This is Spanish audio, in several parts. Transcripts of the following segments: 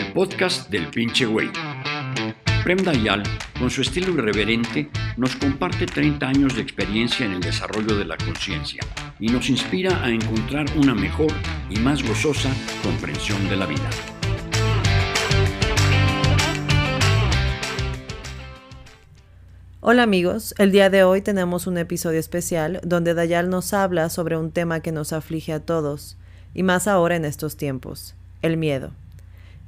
el podcast del pinche güey. Prem Dayal, con su estilo irreverente, nos comparte 30 años de experiencia en el desarrollo de la conciencia y nos inspira a encontrar una mejor y más gozosa comprensión de la vida. Hola amigos, el día de hoy tenemos un episodio especial donde Dayal nos habla sobre un tema que nos aflige a todos, y más ahora en estos tiempos, el miedo.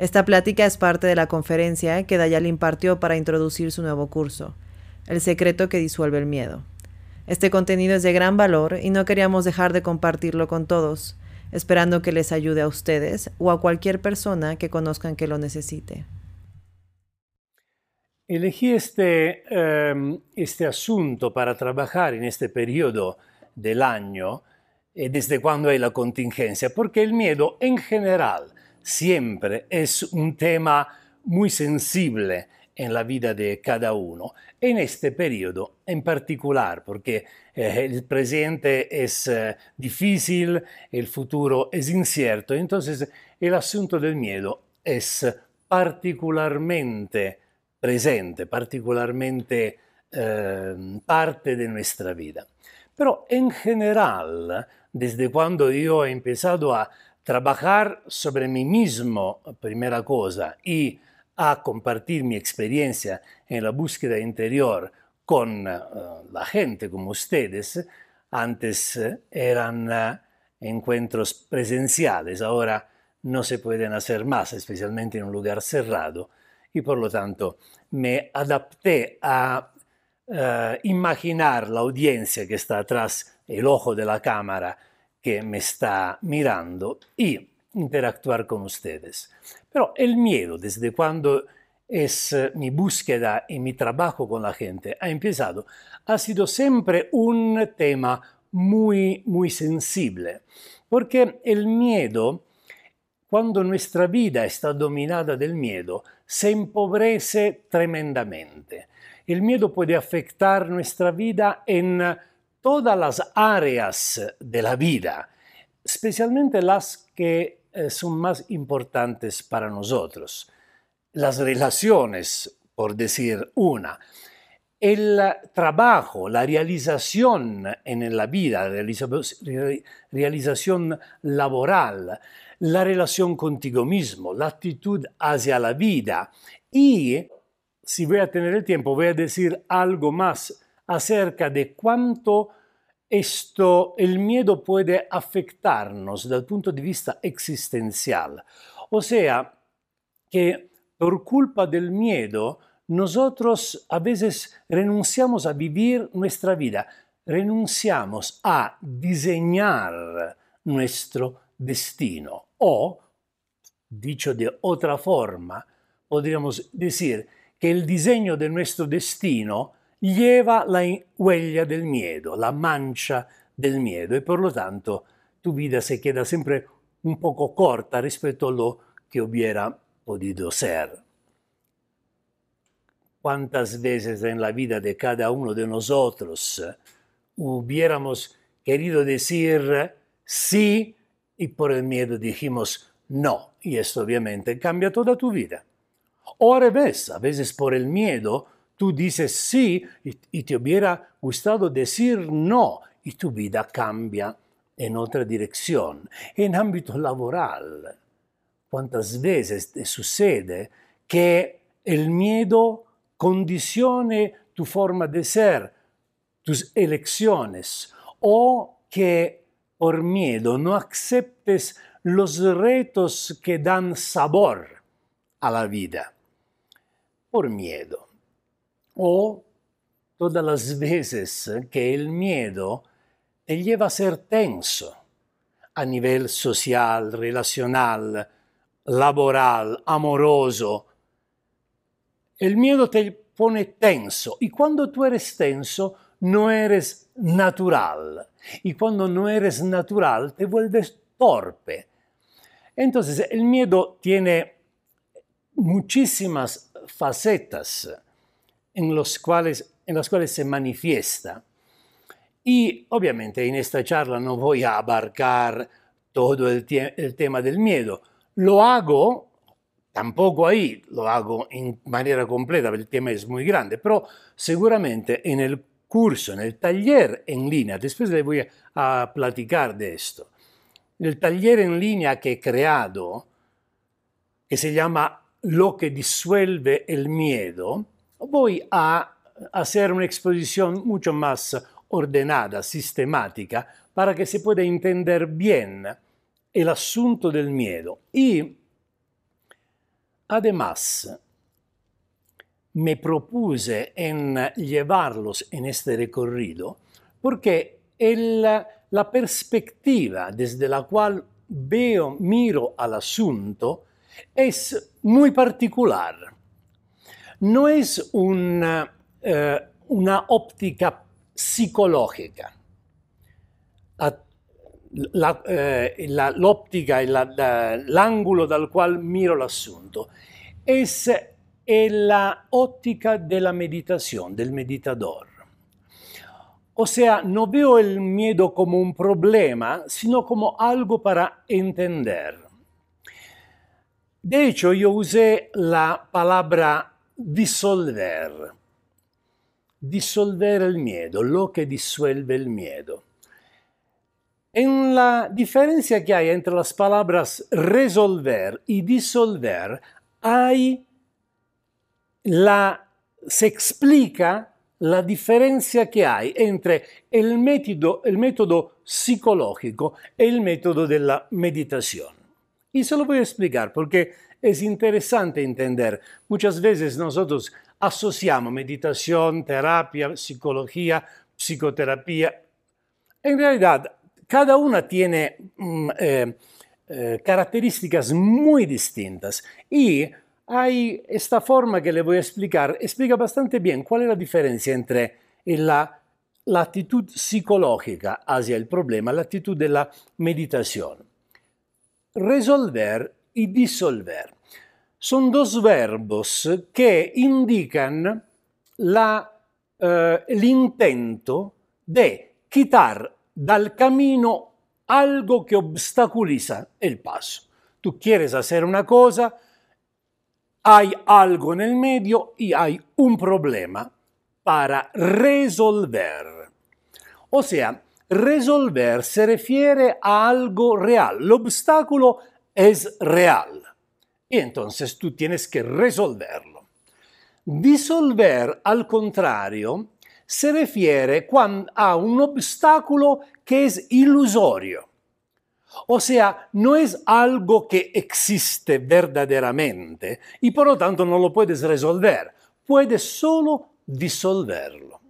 Esta plática es parte de la conferencia que Dayal impartió para introducir su nuevo curso, El secreto que disuelve el miedo. Este contenido es de gran valor y no queríamos dejar de compartirlo con todos, esperando que les ayude a ustedes o a cualquier persona que conozcan que lo necesite. Elegí este, um, este asunto para trabajar en este periodo del año, eh, desde cuando hay la contingencia, porque el miedo en general siempre es un tema muy sensible en la vida de cada uno, en este periodo en particular, porque eh, el presente es eh, difícil, el futuro es incierto, entonces el asunto del miedo es particularmente presente, particularmente eh, parte de nuestra vida. Pero en general, desde cuando yo he empezado a trabajar sobre mí mismo, primera cosa, y a compartir mi experiencia en la búsqueda interior con uh, la gente como ustedes, antes eran uh, encuentros presenciales, ahora no se pueden hacer más, especialmente en un lugar cerrado y por lo tanto me adapté a imaginar la audiencia que está atrás, el ojo de la cámara que me está mirando y interactuar con ustedes. Pero el miedo, desde cuando es uh, mi búsqueda y mi trabajo con la gente ha empezado, ha sido siempre un tema muy, muy sensible, porque el miedo, cuando nuestra vida está dominada del miedo, se empobrece tremendamente. El miedo puede afectar nuestra vida en todas las áreas de la vida, especialmente las que eh, son más importantes para nosotros. Las relaciones, por decir una, el trabajo, la realización en la vida, la realización laboral, la relación contigo mismo, la actitud hacia la vida. Y si voy a tener el tiempo, voy a decir algo más acerca de cuánto esto, el miedo puede afectarnos el punto de vista existencial. O sea, que por culpa del miedo, nosotros a veces renunciamos a vivir nuestra vida, renunciamos a diseñar nuestro destino. O, dicho de otra forma, podríamos decir que el diseño de nuestro destino lleva la huella del miedo, la mancha del miedo, y por lo tanto tu vida se queda siempre un poco corta respecto a lo que hubiera podido ser. ¿Cuántas veces en la vida de cada uno de nosotros hubiéramos querido decir sí y por el miedo dijimos no. Y esto obviamente cambia toda tu vida. O al revés, a veces por el miedo tú dices sí y, te hubiera gustado decir no y tu vida cambia en otra dirección. En ámbito laboral, ¿cuántas veces te sucede que el miedo condicione tu forma de ser, tus elecciones o que por miedo no aceptes los retos que dan sabor a la vida. Por miedo. O todas las veces que el miedo te lleva a ser tenso a nivel social, relacional, laboral, amoroso. El miedo te pone tenso y cuando tú eres tenso no eres natural y cuando no eres natural te vuelves torpe. Entonces el miedo tiene muchísimas facetas en, los cuales, en las cuales se manifiesta. Y obviamente en esta charla no voy a abarcar todo el, el tema del miedo. Lo hago tampoco ahí lo hago en manera completa porque el tema es muy grande, pero seguramente en el curso, en el taller en línea, después le voy a platicar de esto, el taller en línea que he creado, que se llama Lo que disuelve el miedo, voy a hacer una exposición mucho más ordenada, sistemática, para que se pueda entender bien el asunto del miedo. Y además, me propuse en llevarlos en este recorrido porque el, la perspectiva desde la cual veo, miro al asunto es muy particular. No es una, eh, óptica psicológica. La, eh, la, l'ottica e l'angolo dal quale miro l'assunto. Es la óptica de la meditación, del meditador. O sea, no veo el miedo como un problema, sino como algo para entender. De hecho, yo usé la palabra disolver. Disolver el miedo, lo que disuelve el miedo. En la diferencia que hay entre las palabras resolver y disolver, hay la, se explica la diferencia que hay entre el método, el método psicológico y el método de la meditación. Y se lo voy a explicar es interesante entender. Muchas veces nosotros asociamos meditación, terapia, psicología, psicoterapia. En realidad, cada una tiene mm, eh, eh, características muy distintas y hay esta forma que le voy a explicar, explica bastante bien cuál es la diferencia entre la, actitud psicológica hacia el problema, la actitud de la meditación. Resolver y disolver son dos verbos que indican la, eh, el intento de quitar del camino algo que obstaculiza el paso. Tú quieres hacer una cosa, hay algo en el medio y hay un problema para resolver. O sea, resolver se refiere a algo real. El obstáculo es real. Y entonces tú tienes que resolverlo. Disolver, al contrario, se refiere a un obstáculo que es ilusorio. O sea, no es algo que existe verdaderamente y por lo tanto no lo puedes resolver, puedes solo disolverlo.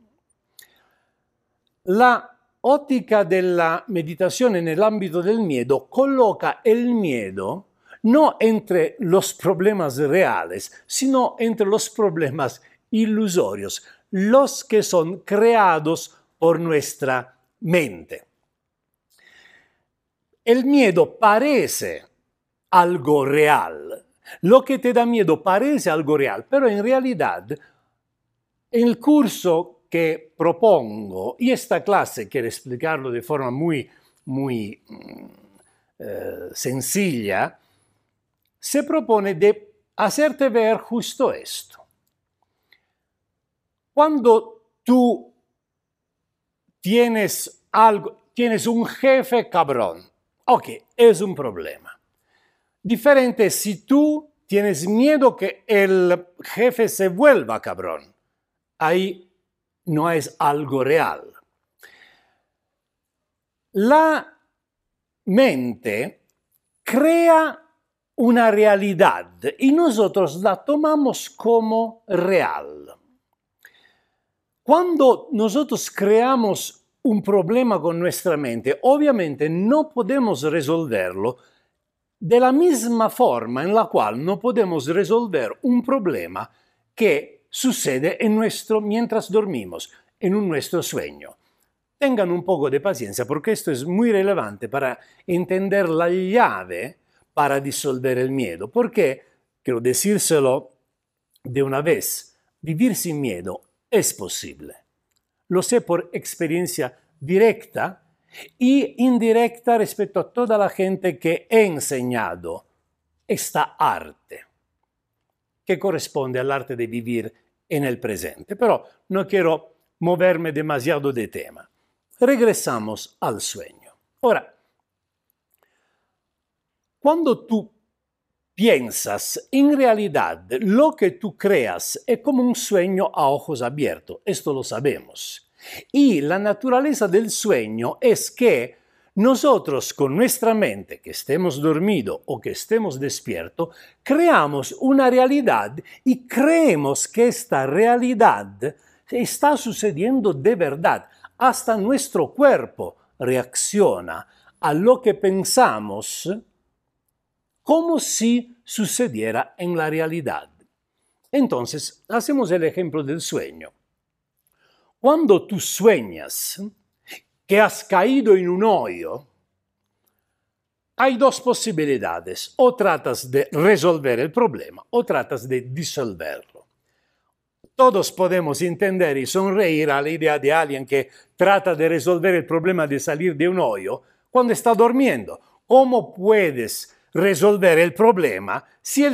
La óptica de la meditación en el ámbito del miedo coloca el miedo no entre los problemas reales, sino entre los problemas ilusorios, los que son creados por nuestra mente. El miedo parece algo real. Lo que te da miedo parece algo real, pero en realidad el curso que propongo y esta clase quiero explicarlo de forma muy, muy mm, eh, sencilla, se propone de hacerte ver justo esto. Cuando tú tienes algo, tienes un jefe cabrón, Ok, es un problema. Diferente si tú tienes miedo que el jefe se vuelva cabrón. Ahí no es algo real. La mente crea una realidad y nosotros la tomamos como real. Cuando nosotros creamos un problema con nuestra mente, obviamente no podemos resolverlo de la misma forma en la cual no podemos resolver un problema que sucede en nuestro mientras dormimos, en un nuestro sueño. Tengan un poco de paciencia porque esto es muy relevante para entender la llave para disolver el miedo, porque, quiero decírselo de una vez, vivir sin miedo es posible lo sé por experiencia directa y indirecta respecto a toda la gente que he enseñado esta arte. que corresponde al arte de vivir en el presente. Pero no quiero moverme demasiado de tema. Regresamos al sueño. Ahora, cuando tú piensas, en realidad lo que tú creas es como un sueño a ojos abiertos, esto lo sabemos. Y la naturaleza del sueño es que nosotros con nuestra mente, que estemos dormido o que estemos despierto, creamos una realidad y creemos que esta realidad está sucediendo de verdad. Hasta nuestro cuerpo reacciona a lo que pensamos como si sucediera en la realidad. Entonces, hacemos el ejemplo del sueño. Cuando tú sueñas que has caído en un hoyo, hay dos posibilidades. O tratas de resolver el problema o tratas de disolverlo. Todos podemos entender y sonreír a la idea de alguien que trata de resolver el problema de salir de un hoyo cuando está durmiendo. ¿Cómo puedes resolver el problema si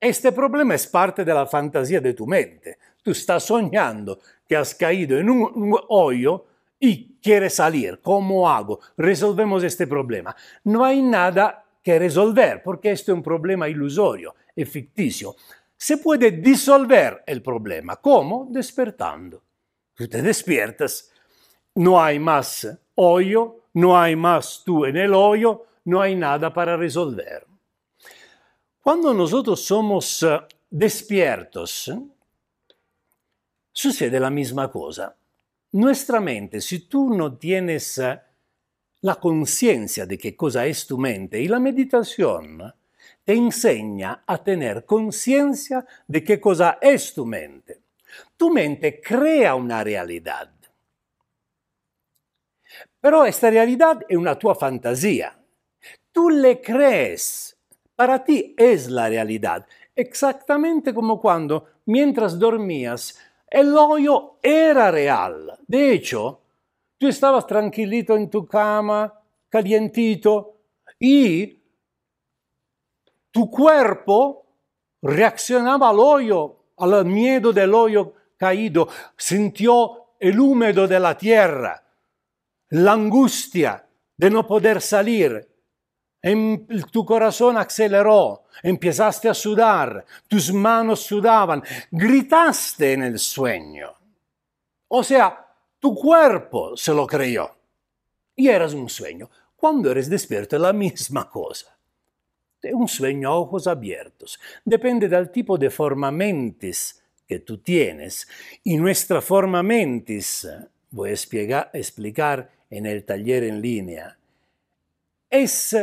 este problema es parte de la fantasía de tu mente. Tú estás soñando que has caído en un, un hoyo y quieres salir. ¿Cómo hago? Resolvemos este problema. No hay nada que resolver porque este es un problema ilusorio y ficticio. Se puede disolver el problema. ¿Cómo? Despertando. Tú te despiertas, no hay más hoyo, no hay más tú en el hoyo, no hay nada para resolver. Cuando nosotros somos eh, despiertos, sucede la misma cosa. Nuestra mente, si tú no tienes eh, la conciencia de qué cosa es tu mente y la meditación te enseña a tener conciencia de qué cosa es tu mente. Tu mente crea una realidad. Pero esta realidad es una tua fantasía. Tú le crees. Para ti es la realidad. Exactamente como cuando, mientras dormías, el hoyo era real. De hecho, tú estabas tranquilito en tu cama, calientito, y tu cuerpo reaccionaba al hoyo, al miedo del caído, sintió el húmedo de la tierra, la angustia de no poder salir, en, tu corazón aceleró, empezaste a sudar, tus manos sudaban, gritaste en el sueño. O sea, tu cuerpo se lo creyó. Y eras un sueño. Cuando eres despierto es la misma cosa. Es un sueño a ojos abiertos. Depende del tipo de forma mentis que tú tienes. Y nuestra forma mentis, voy a explicar en el taller en línea, es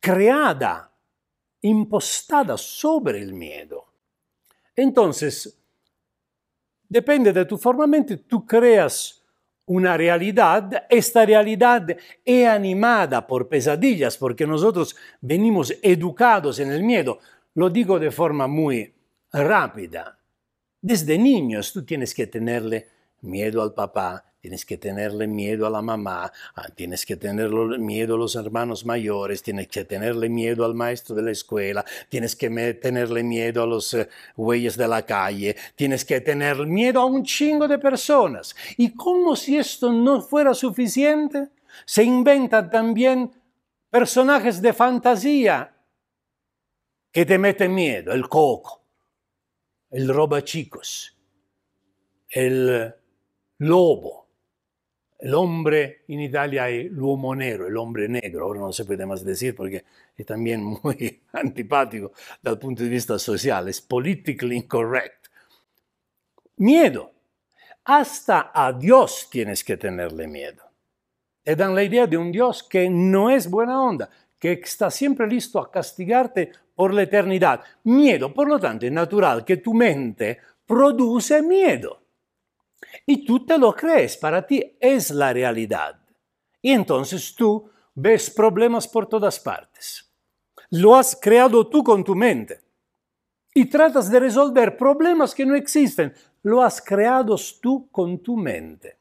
creada, impostada sobre el miedo. Entonces, depende de tu forma mente, tú creas una realidad, esta realidad es animada por pesadillas, porque nosotros venimos educados en el miedo. Lo digo de forma muy rápida. Desde niños tú tienes que tenerle miedo al papá, tienes que tenerle miedo a la mamá, ah, tienes que tenerle miedo a los hermanos mayores, tienes que tenerle miedo al maestro de la escuela, tienes que tenerle miedo a los eh, güeyes de la calle, tienes que tener miedo a un chingo de personas. Y como si esto no fuera suficiente, se inventan también personajes de fantasía que te meten miedo, el coco, el roba chicos, el lobo, hombre en Italia es el uomo negro, el hombre negro, ahora no se puede más decir porque es también muy antipático dal punto de vista social, es politically incorrect. Miedo. Hasta a Dios tienes que tenerle miedo. Te dan la idea de un Dios que no es buena onda, que está siempre listo a castigarte por la eternidad. Miedo, por lo tanto, es natural que tu mente produce miedo. Y tú te lo crees, para ti es la realidad. Y entonces tú ves problemas por todas partes. Lo has creado tú con tu mente. Y tratas de resolver problemas que no existen. Lo has creado tú con tu mente.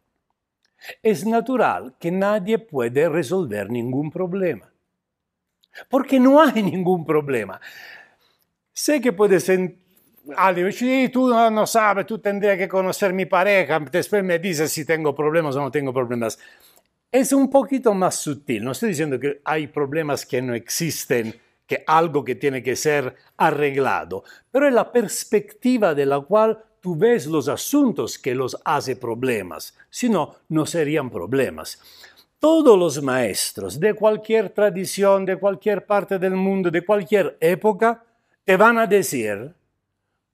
Es natural que nadie puede resolver ningún problema. Porque no hay ningún problema. Sé que puede ser... Alguien dice, tú no, no, sabes, tú tendrías que conocer mi pareja, después me dices si tengo problemas o no tengo problemas. Es un poquito más sutil, no estoy diciendo que hay problemas que no existen, que algo que tiene que ser arreglado, pero es la perspectiva de la cual tú ves los asuntos que los hace problemas, si no, no serían problemas. Todos los maestros de cualquier tradición, de cualquier parte del mundo, de cualquier época, te van a decir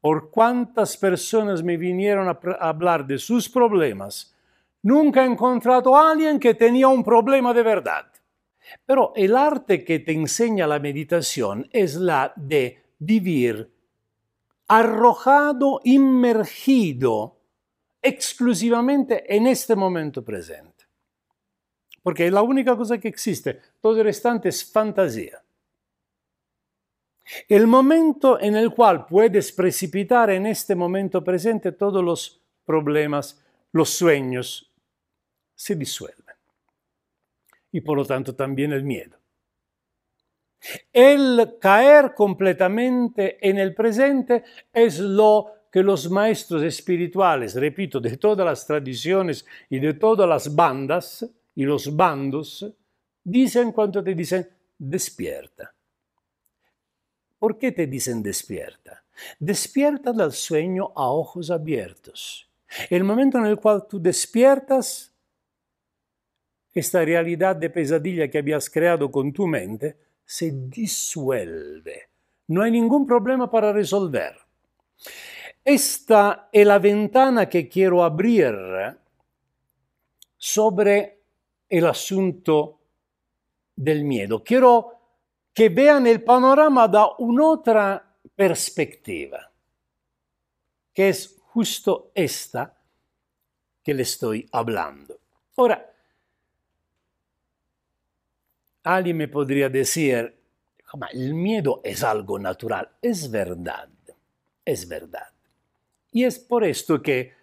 por cuántas personas me vinieron a, hablar de sus problemas, nunca he encontrado a alguien que tenía un problema de verdad. Pero el arte que te enseña la meditación es la de vivir arrojado, inmergido exclusivamente en este momento presente. Porque es la única cosa que existe, todo el restante es fantasía. El momento en el cual puedes precipitar en este momento presente todos los problemas, los sueños, se disuelven. Y por lo tanto también el miedo. El caer completamente en el presente es lo que los maestros espirituales, repito, de todas las tradiciones y de todas las bandas y los bandos, dicen cuando te dicen despierta. ¿Por qué te dicen despierta? Despierta del sueño a ojos abiertos. El momento en el cual tú despiertas, esta realidad de pesadilla que habías creado con tu mente se disuelve. No hay ningún problema para resolver. Esta es la ventana que quiero abrir sobre el asunto del miedo. Quiero que vean el panorama da un'altra perspectiva, que es justo esta que le estoy hablando. Ahora, alguien me podría decir, el miedo es algo natural. Es verdad, es verdad. Y es por esto que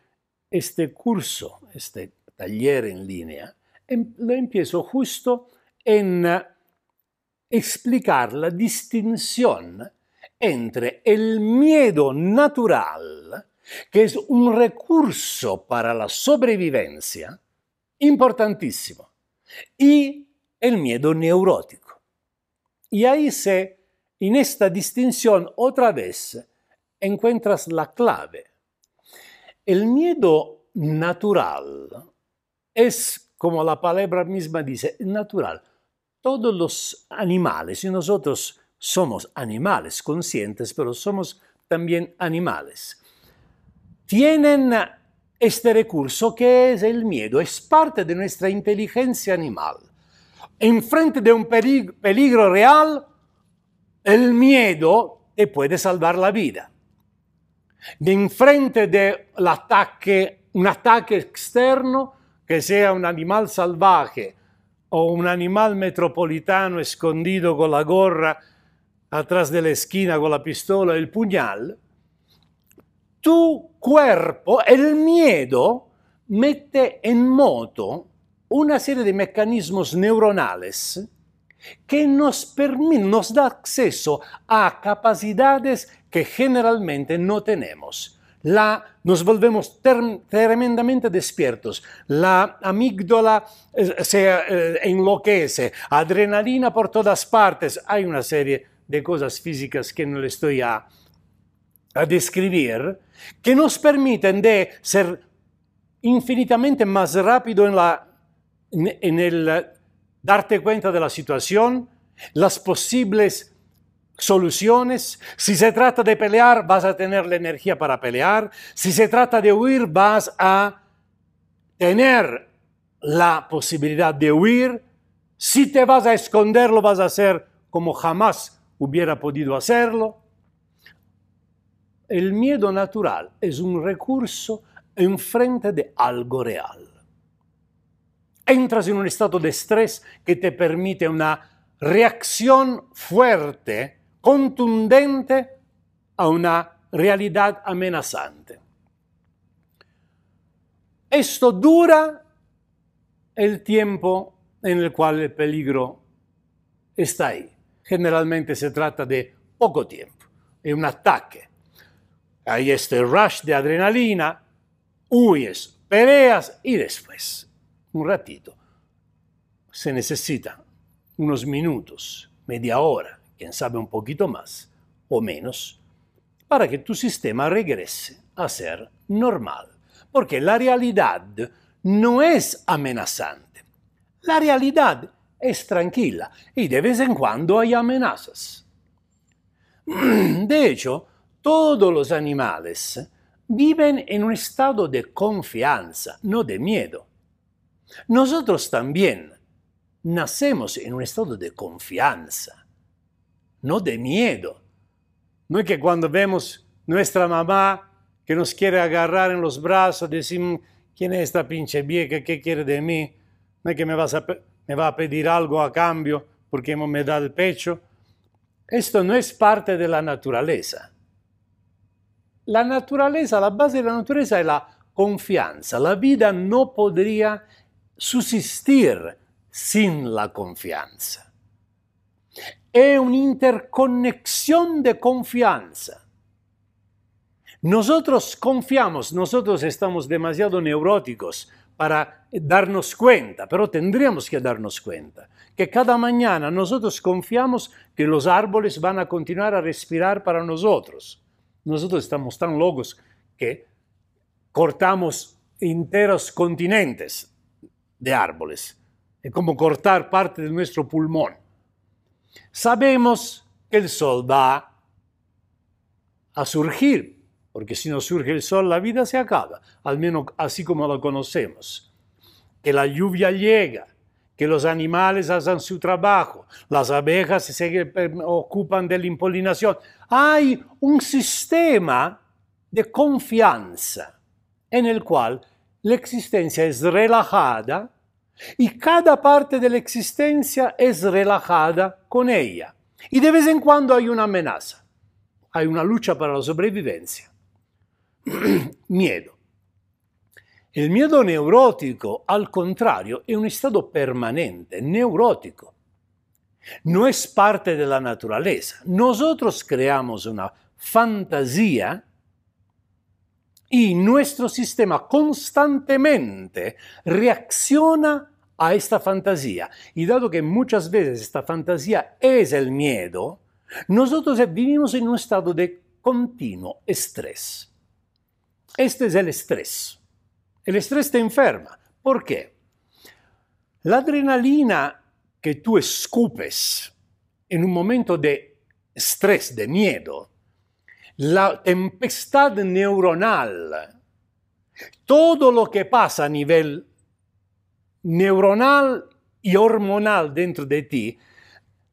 este curso, este taller en línea, em, lo empiezo justo en explicar la distinción entre el miedo natural, que es un recurso para la sobrevivencia, importantísimo, y el miedo neurótico. Y ahí se, en esta distinción, otra vez encuentras la clave. El miedo natural es, como la palabra misma dice, natural todos los animales, y nosotros somos animales conscientes, pero somos también animales, tienen este recurso que es el miedo, es parte de nuestra inteligencia animal. En frente de un peligro real, el miedo te puede salvar la vida. En frente de un ataque externo, que sea un animal salvaje o un animal metropolitano escondido con la gorra atrás de la esquina con la pistola y el puñal, tu cuerpo, el miedo, mete en moto una serie de mecanismos neuronales que nos, permiten, nos da acceso a capacidades que generalmente no tenemos la, nos volvemos tremendamente despiertos, la amígdala eh, se eh, enloquece, adrenalina por todas partes, hay una serie de cosas físicas que no le estoy a, a describir, que nos permiten de ser infinitamente más rápido en, la, en el darte cuenta de la situación, las posibles soluciones. Si se trata de pelear, vas a tener la energía para pelear. Si se trata de huir, vas a tener la posibilidad de huir. Si te vas a esconder, lo vas a hacer como jamás hubiera podido hacerlo. El miedo natural es un recurso en frente de algo real. Entras en un estado de estrés que te permite una reacción fuerte contundente a una realidad amenazante. Esto dura el tiempo en el cual el peligro está ahí. Generalmente se trata de poco tiempo, es un ataque. Hay este rush de adrenalina, huyes, peleas y después, un ratito, se necesita unos minutos, media hora, quién sabe un poquito más o menos, para que tu sistema regrese a ser normal. Porque la realidad no es amenazante. La realidad es tranquila y de vez en cuando hay amenazas. De hecho, todos los animales viven en un estado de confianza, no de miedo. Nosotros también nacemos en un estado de confianza, no de miedo. No es que cuando vemos nuestra mamá que nos quiere agarrar en los brazos, decimos, ¿quién es esta pinche vieja? ¿Qué quiere de mí? No es que me, va a pedir algo a cambio porque me da el pecho. Esto no es parte de la naturaleza. La naturaleza, la base de la naturaleza es la confianza. La vida no podría subsistir sin la confianza. Es una interconexión de confianza. Nosotros confiamos, nosotros estamos demasiado neuróticos para darnos cuenta, pero tendríamos que darnos cuenta que cada mañana nosotros confiamos que los árboles van a continuar a respirar para nosotros. Nosotros estamos tan locos que cortamos enteros continentes de árboles. Es como cortar parte de nuestro pulmón. Sabemos que el sol va a surgir porque si no surge el sol la vida se acaba, al menos así como lo conocemos. Que la lluvia llega, que los animales hacen su trabajo, las abejas se ocupan de la impolinación. Hay un sistema de confianza en el cual la existencia es relajada y cada parte de la existencia es relajada con ella. Y de vez en cuando hay una amenaza, hay una lucha para la sobrevivencia. miedo. El miedo neurótico, al contrario, es un estado permanente, neurótico. No es parte de la naturaleza. Nosotros creamos una fantasía y nuestro sistema constantemente reacciona a esta fantasía. Y dado que muchas veces esta fantasía es el miedo, nosotros vivimos en un estado de continuo estrés. Este es el estrés. El estrés te enferma. ¿Por qué? La adrenalina que tú escupes en un momento de estrés, de miedo, la tempestad neuronal, todo lo que pasa a nivel neuronal y hormonal dentro de ti,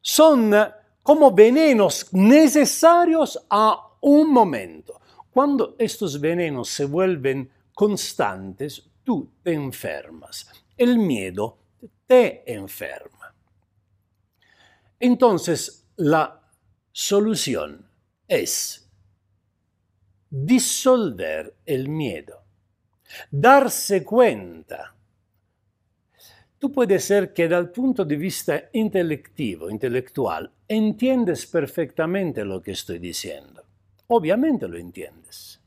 son como venenos necesarios a un momento. Cuando estos venenos se vuelven constantes, tú te enfermas. El miedo te enferma. Entonces, la solución es disolver el miedo, darse cuenta. Tú puedes ser que dal punto de vista intelectivo, intelectual, entiendes perfectamente lo que estoy diciendo obviamente lo entiendes.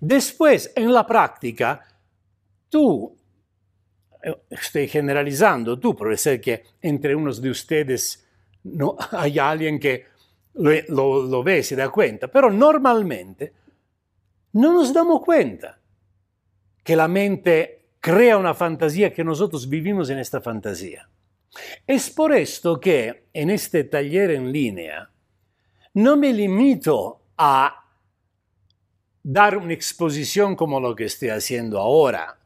Después, en la práctica, tú, eh, estoy generalizando, tú, puede ser que entre unos de ustedes no hay alguien que lo, lo ve, se da cuenta, pero normalmente no nos damos cuenta que la mente crea una fantasía que nosotros vivimos en esta fantasía. Es por esto que en este taller en línea no me limito a dar una exposición como lo que estoy haciendo ahora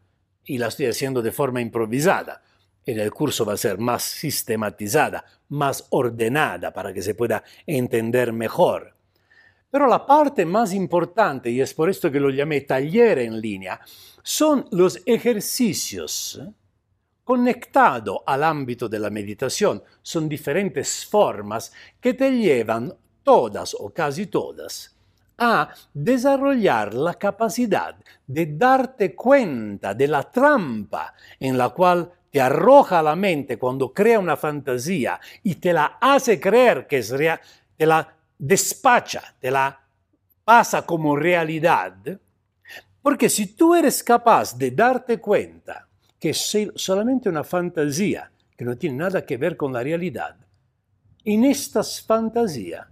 y la estoy haciendo de forma improvisada. En el curso va a ser más sistematizada, más ordenada para que se pueda entender mejor. Pero la parte más importante, y es por esto que lo llamé taller en línea, son los ejercicios conectados al ámbito de la meditación. Son diferentes formas que te llevan todas o casi todas, a desarrollar la capacidad de darte cuenta de la trampa en la cual te arroja la mente cuando crea una fantasía y te la hace creer que es real, te la despacha, te la pasa como realidad, porque si tú eres capaz de darte cuenta que es solamente una fantasía, que no tiene nada que ver con la realidad, en esta fantasía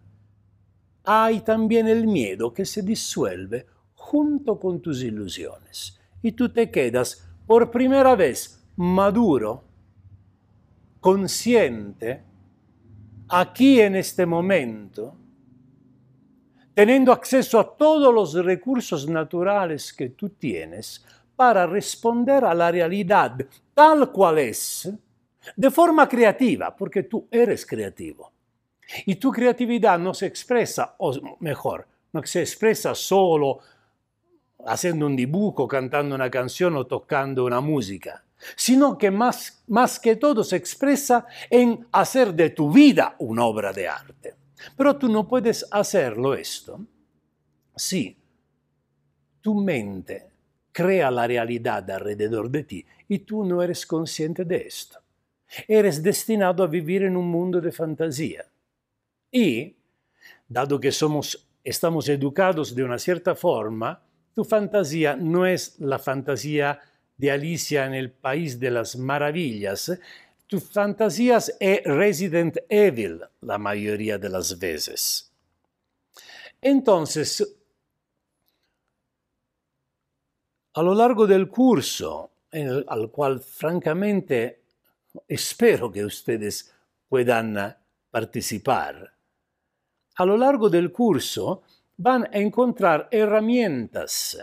hay también el miedo que se disuelve junto con tus ilusiones y tú te quedas por primera vez maduro, consciente, aquí en este momento, teniendo acceso a todos los recursos naturales que tú tienes para responder a la realidad tal cual es, de forma creativa, porque tú eres creativo. Y tu creatividad no se expresa, o mejor, no se expresa solo haciendo un dibujo, cantando una canción o tocando una música, sino que más, más que todo se expresa en hacer de tu vida una obra de arte. Pero tú no puedes hacerlo esto si tu mente crea la realidad alrededor de ti y tú no eres consciente de esto. Eres destinado a vivir en un mundo de fantasía. Y, dado que somos, estamos educados de una cierta forma, tu fantasía no es la fantasía de Alicia en el País de las Maravillas. Tu fantasía es Resident Evil la mayoría de las veces. Entonces, a lo largo del curso, al cual francamente espero que ustedes puedan participar, a lo largo del curso van a encontrar herramientas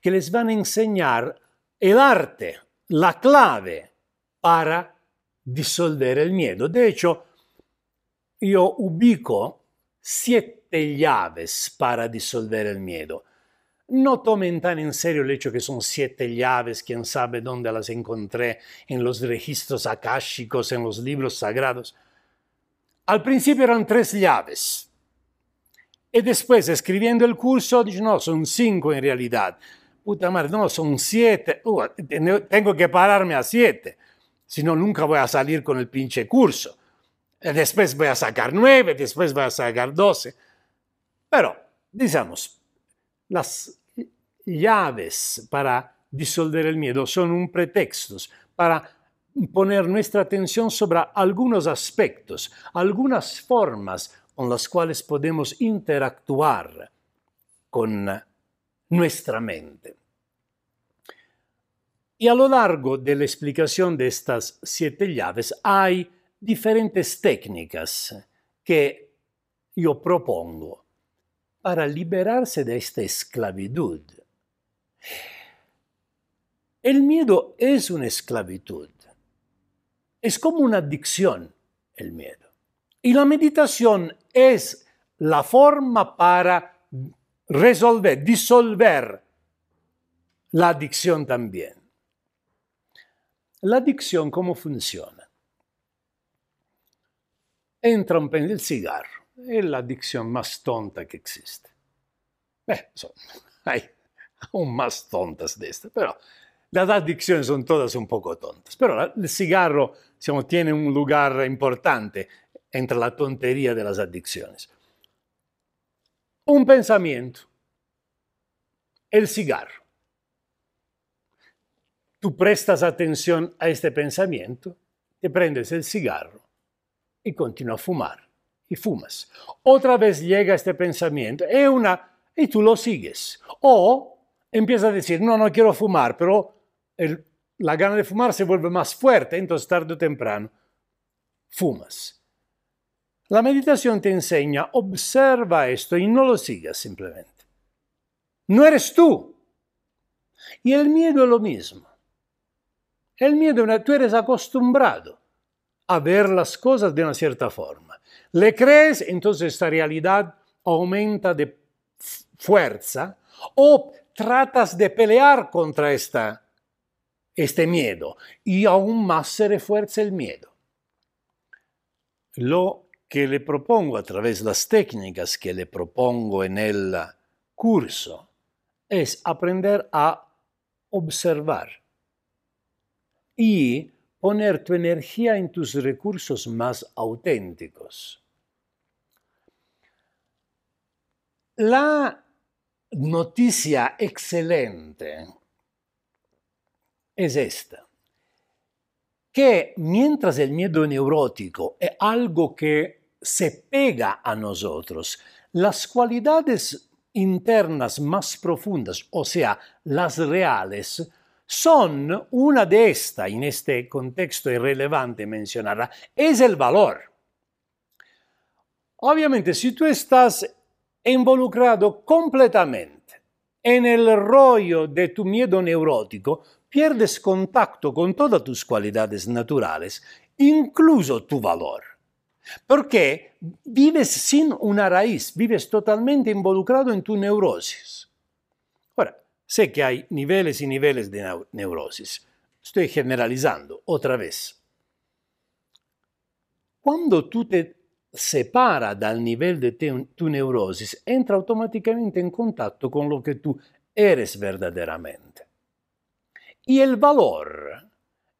que les van a enseñar el arte, la clave para disolver el miedo. De hecho, yo ubico siete llaves para disolver el miedo. No tomen tan en serio el hecho que son siete llaves, quién sabe dónde las encontré, en los registros akáshicos, en los libros sagrados. Al principio eran tres llaves, y después, escribiendo el curso, dice, no, son cinco en realidad. Puta madre, no, son siete. Tengo que pararme a siete. Si no, nunca voy a salir con el pinche curso. Y después voy a sacar nueve, después voy a sacar doce. Pero, digamos, las llaves para disolver el miedo son un pretexto para poner nuestra atención sobre algunos aspectos, algunas formas con las cuales podemos interactuar con nuestra mente. Y a lo largo de la explicación de estas siete llaves hay diferentes técnicas que yo propongo para liberarse de esta esclavitud. El miedo es una esclavitud. Es como una adicción el miedo. Y la meditación es la forma para resolver, disolver la adicción también. La adicción, ¿cómo funciona? Entra un en el cigarro, es la adicción más tonta que existe. Eh, hay aún más tontas de esta, pero las adicciones son todas un poco tontas. Pero el cigarro tiene un lugar importante entre la tontería de las adicciones. Un pensamiento, el cigarro. Tú prestas atención a este pensamiento, te prendes el cigarro y continúas a fumar y fumas. Otra vez llega este pensamiento y, una, y tú lo sigues. O empiezas a decir, no, no quiero fumar, pero la gana de fumar se vuelve más fuerte, entonces tarde o temprano fumas. La meditación te enseña, observa esto y no lo sigas simplemente. No eres tú. Y el miedo es lo mismo. El miedo, tú eres acostumbrado a ver las cosas de una cierta forma. Le crees, entonces esta realidad aumenta de fuerza o tratas de pelear contra esta, este miedo y aún más se refuerza el miedo. Lo que le propongo a través de las técnicas que le propongo en el curso es aprender a observar y poner tu energía en tus recursos más auténticos. la noticia excelente es esta, que mientras el miedo neurótico es algo que se pega a nosotros, las cualidades internas más profundas, o sea, las reales, son una de estas, en este contexto irrelevante mencionarla, es el valor. Obviamente, si tú estás involucrado completamente en el rollo de tu miedo neurótico, pierdes contacto con todas tus cualidades naturales, incluso tu valor. Porque vives sin una raíz, vives totalmente involucrado en tu neurosis. Sé que hay niveles y niveles de neurosis. Estoy generalizando otra vez. Cuando tú te separas del nivel de tu neurosis, entra automáticamente en contacto con lo que tú eres verdaderamente. Y el valor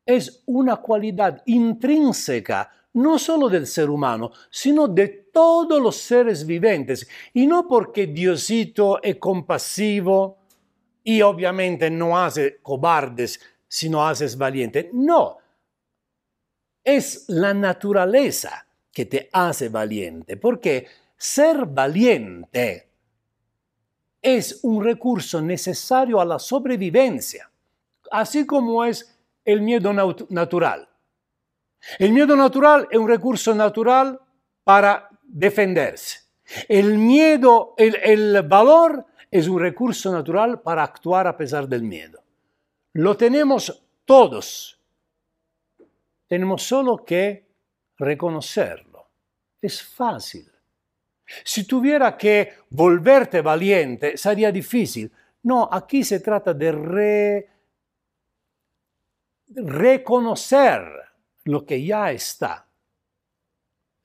es una cualidad intrínseca no solo del ser humano, sino de todos los seres vivientes. Y no porque Diosito es compasivo y obviamente no hace cobardes, sino hace valientes. No, es la naturaleza que te hace valiente, porque ser valiente es un recurso necesario a la sobrevivencia, así como es el miedo natural. El miedo natural es un recurso natural para defenderse. El miedo, el, el valor es un recurso natural para actuar a pesar del miedo. Lo tenemos todos. Tenemos solo que reconocerlo. Es fácil. Si tuviera que volverte valiente, sería difícil. No, aquí se trata de re, reconocer lo que ya está.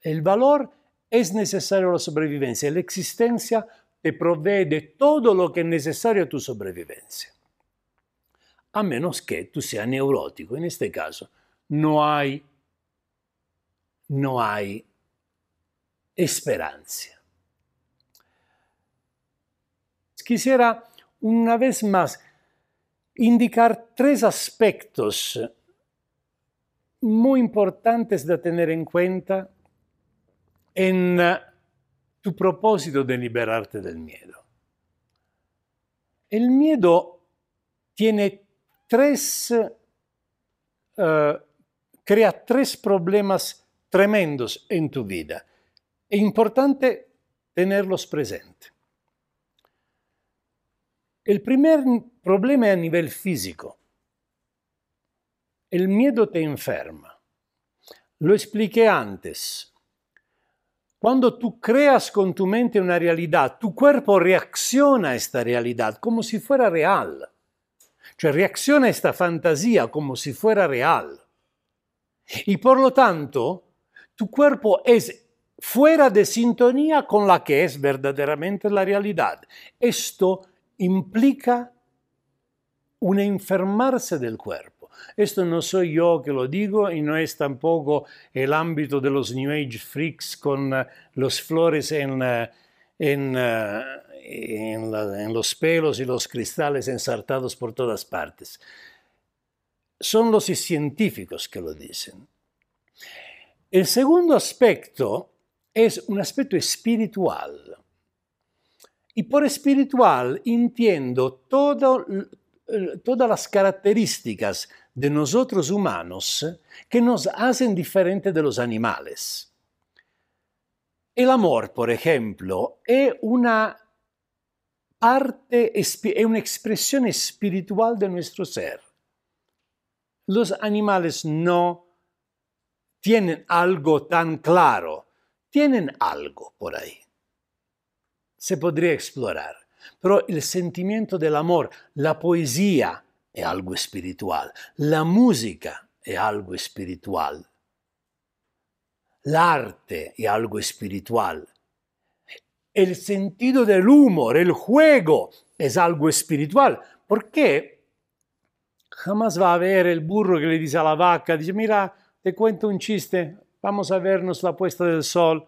El valor es necesario a la sobrevivencia. La existencia te provee de todo lo que es necesario a tu sobrevivencia. A menos que tú seas neurótico. En este caso, no hay, no hay esperanza. Quisiera una vez más indicar tres aspectos muy importantes de tener en cuenta en tu propósito de liberarte del miedo. El miedo tiene tres, uh, crea tres problemas tremendos en tu vida. Es importante tenerlos presentes. El primer problema es a nivel físico. El miedo te enferma. Lo expliqué antes. Cuando tú creas con tu mente una realidad, tu cuerpo reacciona a esta realidad como si fuera real. Cioè reacciona a esta fantasía como si fuera real. Y por lo tanto, tu cuerpo es fuera de sintonía con la que es verdaderamente la realidad. Esto implica un enfermarse del cuerpo. Esto no soy yo que lo digo y no es tampoco el ámbito de los New Age freaks con uh, los flores en, en, la, en los pelos y los cristales ensartados por todas partes. Son los científicos que lo dicen. El segundo aspecto es un aspecto espiritual. Y por espiritual entiendo todo, todas las características de nosotros humanos que nos hacen diferentes de los animales. El amor, por ejemplo, es una parte, es una expresión espiritual de nuestro ser. Los animales no tienen algo tan claro, tienen algo por ahí. Se podría explorar. Pero el sentimiento del amor, la poesía, è algo espiritual. La música è algo espiritual. L'arte è algo espiritual. El sentido del humor, el juego, es algo espiritual. Porque jamás va a haber el burro que le dice a la vaca, dice, mira, te cuento un chiste, vamos a vernos la puesta del sol,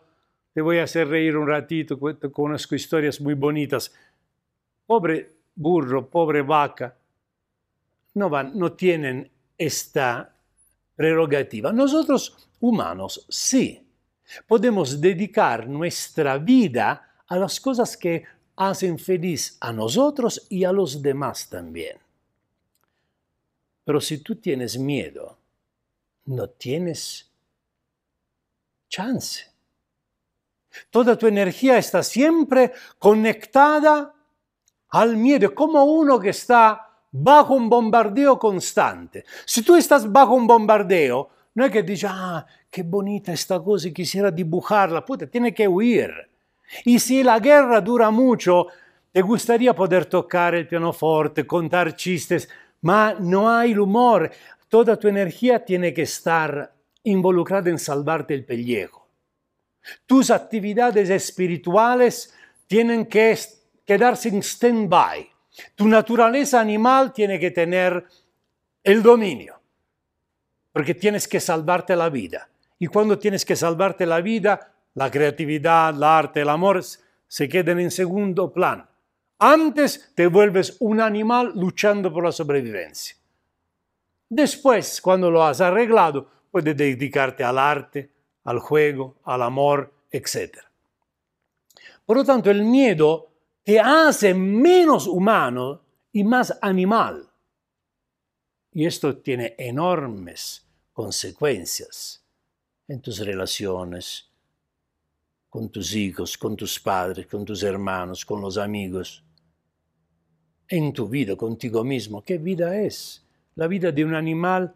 te voy a hacer reír un ratito, conozco historias muy bonitas. Pobre burro, pobre vaca, no, van, no tienen esta prerrogativa. Nosotros humanos sí podemos dedicar nuestra vida a las cosas que hacen feliz a nosotros y a los demás también. Pero si tú tienes miedo, no tienes chance. Toda tu energía está siempre conectada al miedo, como uno que está bajo un bombardeo constante. Si tú estás bajo un bombardeo, no es que dices, ah, qué bonita esta cosa y quisiera dibujarla, puta, tiene que huir. Y si la guerra dura mucho, te gustaría poder tocar el pianoforte, contar chistes, ma no hay humor. Toda tu energía tiene que estar involucrada en salvarte el pellejo. Tus actividades espirituales tienen que quedarse en stand-by. Tu naturaleza animal tiene que tener el dominio, porque tienes que salvarte la vida. Y cuando tienes que salvarte la vida, la creatividad, el arte, el amor se quedan en segundo plano. Antes te vuelves un animal luchando por la sobrevivencia. Después, cuando lo has arreglado, puedes dedicarte al arte, al juego, al amor, etc. Por lo tanto, el miedo te hace menos humano y más animal. Y esto tiene enormes consecuencias en tus relaciones, con tus hijos, con tus padres, con tus hermanos, con los amigos en tu vida contigo mismo. ¿Qué vida es? La vida de un animal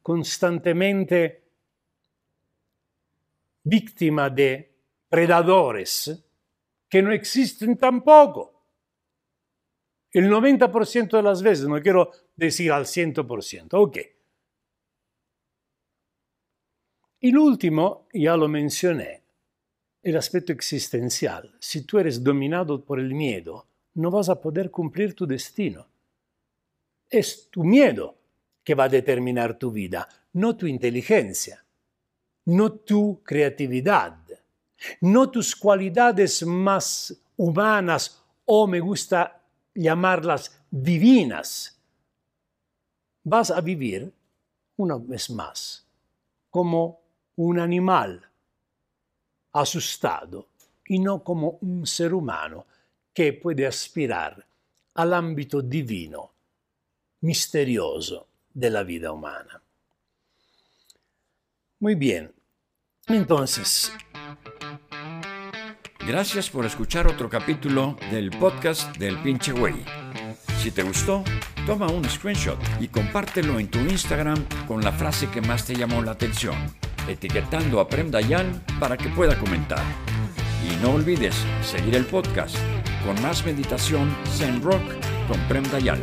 constantemente víctima de predadores que no existen tampoco. El 90% de las veces, no quiero decir al 100%, ok. Y lo último, ya lo mencioné, el aspecto existencial. Si tú eres dominado por el miedo, no vas a poder cumplir tu destino. Es tu miedo que va a determinar tu vida, no tu inteligencia, no tu creatividad, no tus cualidades más humanas o me gusta llamarlas divinas. Vas a vivir, una vez más, como un animal asustado y no como un ser humano que puede aspirar al ámbito divino, misterioso de la vida humana. Muy bien, entonces... Gracias por escuchar otro capítulo del podcast del pinche güey. Si te gustó, toma un screenshot y compártelo en tu Instagram con la frase que más te llamó la atención, etiquetando a Prem Dayal para que pueda comentar. Y no olvides seguir el podcast con más meditación Zen Rock con Prem Dayal.